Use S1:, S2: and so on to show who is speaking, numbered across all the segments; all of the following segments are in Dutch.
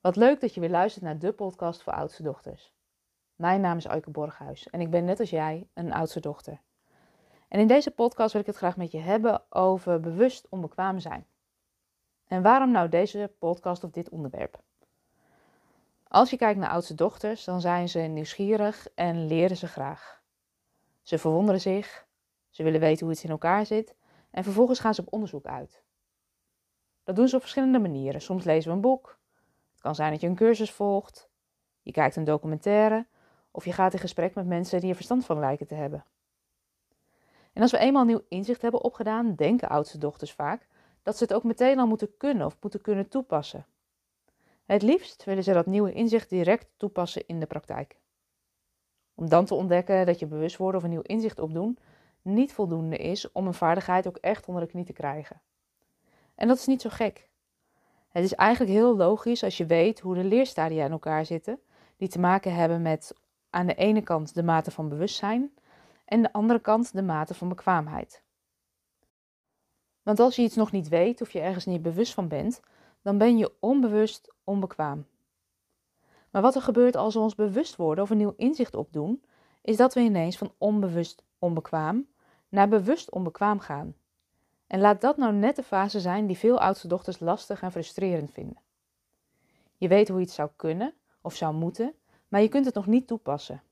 S1: Wat leuk dat je weer luistert naar de podcast voor oudste dochters. Mijn naam is Aike Borghuis en ik ben net als jij een oudste dochter. En in deze podcast wil ik het graag met je hebben over bewust onbekwaam zijn. En waarom nou deze podcast of dit onderwerp? Als je kijkt naar oudste dochters, dan zijn ze nieuwsgierig en leren ze graag. Ze verwonderen zich, ze willen weten hoe het in elkaar zit en vervolgens gaan ze op onderzoek uit. Dat doen ze op verschillende manieren. Soms lezen we een boek, het kan zijn dat je een cursus volgt, je kijkt een documentaire of je gaat in gesprek met mensen die er verstand van lijken te hebben. En als we eenmaal nieuw inzicht hebben opgedaan, denken oudste dochters vaak dat ze het ook meteen al moeten kunnen of moeten kunnen toepassen. Het liefst willen ze dat nieuwe inzicht direct toepassen in de praktijk. Om dan te ontdekken dat je bewustwording of een nieuw inzicht opdoen niet voldoende is om een vaardigheid ook echt onder de knie te krijgen. En dat is niet zo gek. Het is eigenlijk heel logisch als je weet hoe de leerstadia in elkaar zitten, die te maken hebben met aan de ene kant de mate van bewustzijn en de andere kant de mate van bekwaamheid. Want als je iets nog niet weet of je ergens niet bewust van bent, dan ben je onbewust onbekwaam. Maar wat er gebeurt als we ons bewust worden of een nieuw inzicht opdoen, is dat we ineens van onbewust onbekwaam naar bewust onbekwaam gaan. En laat dat nou net de fase zijn die veel oudste dochters lastig en frustrerend vinden. Je weet hoe iets zou kunnen of zou moeten, maar je kunt het nog niet toepassen.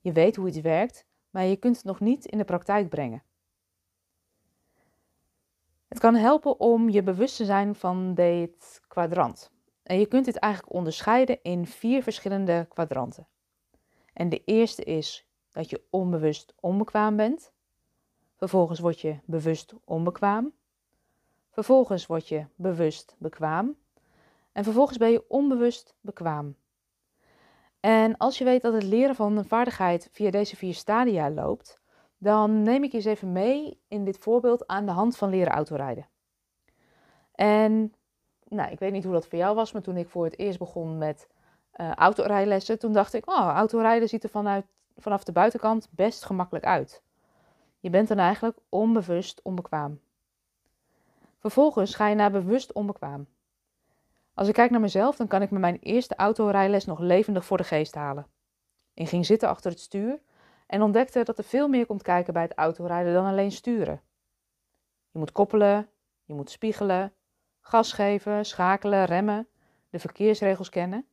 S1: Je weet hoe iets werkt, maar je kunt het nog niet in de praktijk brengen. Het kan helpen om je bewust te zijn van dit kwadrant. En je kunt dit eigenlijk onderscheiden in vier verschillende kwadranten. En de eerste is dat je onbewust onbekwaam bent. Vervolgens word je bewust onbekwaam. Vervolgens word je bewust bekwaam. En vervolgens ben je onbewust bekwaam. En als je weet dat het leren van een vaardigheid via deze vier stadia loopt, dan neem ik je eens even mee in dit voorbeeld aan de hand van leren autorijden. En nou, ik weet niet hoe dat voor jou was, maar toen ik voor het eerst begon met uh, autorijlessen, toen dacht ik, oh, autorijden ziet er vanuit, vanaf de buitenkant best gemakkelijk uit. Je bent dan eigenlijk onbewust onbekwaam. Vervolgens ga je naar bewust onbekwaam. Als ik kijk naar mezelf, dan kan ik me mijn eerste autorijles nog levendig voor de geest halen. Ik ging zitten achter het stuur en ontdekte dat er veel meer komt kijken bij het autorijden dan alleen sturen. Je moet koppelen, je moet spiegelen, gas geven, schakelen, remmen, de verkeersregels kennen.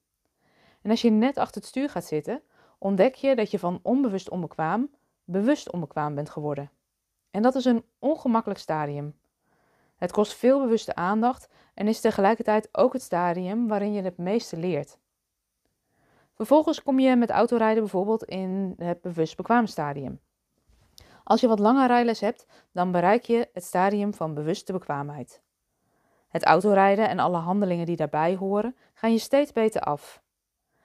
S1: En als je net achter het stuur gaat zitten, ontdek je dat je van onbewust onbekwaam bewust onbekwaam bent geworden. En dat is een ongemakkelijk stadium. Het kost veel bewuste aandacht en is tegelijkertijd ook het stadium waarin je het meeste leert. Vervolgens kom je met autorijden bijvoorbeeld in het bewust bekwaam stadium. Als je wat langer rijles hebt, dan bereik je het stadium van bewuste bekwaamheid. Het autorijden en alle handelingen die daarbij horen, gaan je steeds beter af.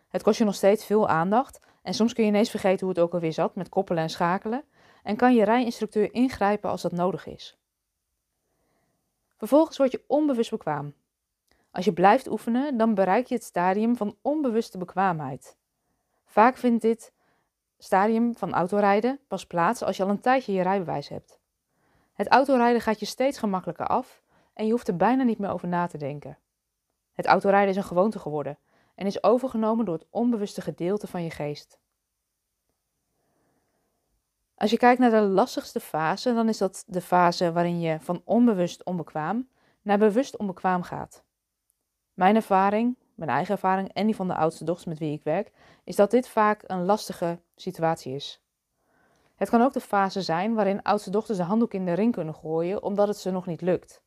S1: Het kost je nog steeds veel aandacht en soms kun je ineens vergeten hoe het ook alweer zat met koppelen en schakelen en kan je rijinstructeur ingrijpen als dat nodig is. Vervolgens word je onbewust bekwaam. Als je blijft oefenen, dan bereik je het stadium van onbewuste bekwaamheid. Vaak vindt dit stadium van autorijden pas plaats als je al een tijdje je rijbewijs hebt. Het autorijden gaat je steeds gemakkelijker af en je hoeft er bijna niet meer over na te denken. Het autorijden is een gewoonte geworden en is overgenomen door het onbewuste gedeelte van je geest. Als je kijkt naar de lastigste fase, dan is dat de fase waarin je van onbewust onbekwaam naar bewust onbekwaam gaat. Mijn ervaring, mijn eigen ervaring en die van de oudste dochters met wie ik werk, is dat dit vaak een lastige situatie is. Het kan ook de fase zijn waarin oudste dochters de handdoek in de ring kunnen gooien omdat het ze nog niet lukt.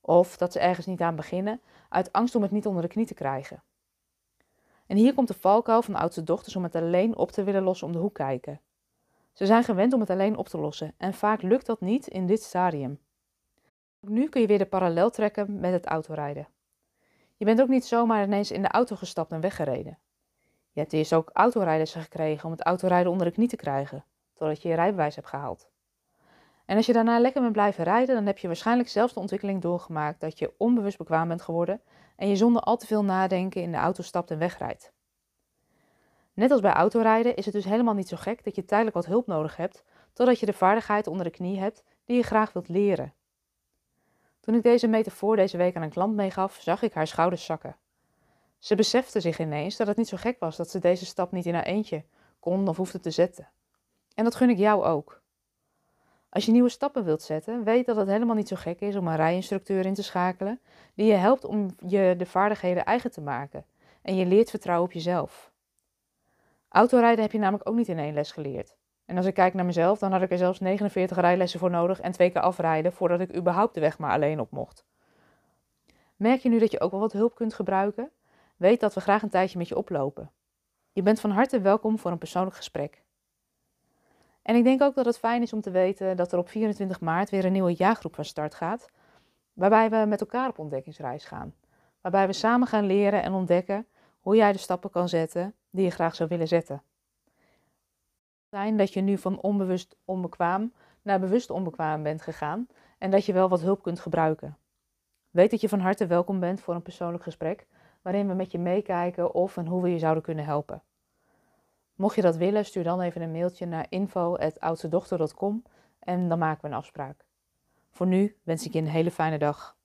S1: Of dat ze ergens niet aan beginnen uit angst om het niet onder de knie te krijgen. En hier komt de valkuil van de oudste dochters om het alleen op te willen lossen om de hoek kijken. Ze zijn gewend om het alleen op te lossen en vaak lukt dat niet in dit stadium. Nu kun je weer de parallel trekken met het autorijden. Je bent ook niet zomaar ineens in de auto gestapt en weggereden. Je hebt eerst ook autorijders gekregen om het autorijden onder de knie te krijgen, totdat je je rijbewijs hebt gehaald. En als je daarna lekker bent blijven rijden, dan heb je waarschijnlijk zelfs de ontwikkeling doorgemaakt dat je onbewust bekwaam bent geworden en je zonder al te veel nadenken in de auto stapt en wegrijdt. Net als bij autorijden is het dus helemaal niet zo gek dat je tijdelijk wat hulp nodig hebt, totdat je de vaardigheid onder de knie hebt die je graag wilt leren. Toen ik deze metafoor deze week aan een klant meegaf, zag ik haar schouders zakken. Ze besefte zich ineens dat het niet zo gek was dat ze deze stap niet in haar eentje kon of hoefde te zetten. En dat gun ik jou ook. Als je nieuwe stappen wilt zetten, weet dat het helemaal niet zo gek is om een rijinstructeur in te schakelen die je helpt om je de vaardigheden eigen te maken en je leert vertrouwen op jezelf. Autorijden heb je namelijk ook niet in één les geleerd. En als ik kijk naar mezelf, dan had ik er zelfs 49 rijlessen voor nodig en twee keer afrijden voordat ik überhaupt de weg maar alleen op mocht. Merk je nu dat je ook wel wat hulp kunt gebruiken? Weet dat we graag een tijdje met je oplopen. Je bent van harte welkom voor een persoonlijk gesprek. En ik denk ook dat het fijn is om te weten dat er op 24 maart weer een nieuwe jaargroep van start gaat, waarbij we met elkaar op ontdekkingsreis gaan. Waarbij we samen gaan leren en ontdekken hoe jij de stappen kan zetten die je graag zou willen zetten. Zijn dat je nu van onbewust onbekwaam naar bewust onbekwaam bent gegaan en dat je wel wat hulp kunt gebruiken. Weet dat je van harte welkom bent voor een persoonlijk gesprek waarin we met je meekijken of en hoe we je zouden kunnen helpen. Mocht je dat willen, stuur dan even een mailtje naar info.oudstedochter.com en dan maken we een afspraak. Voor nu wens ik je een hele fijne dag.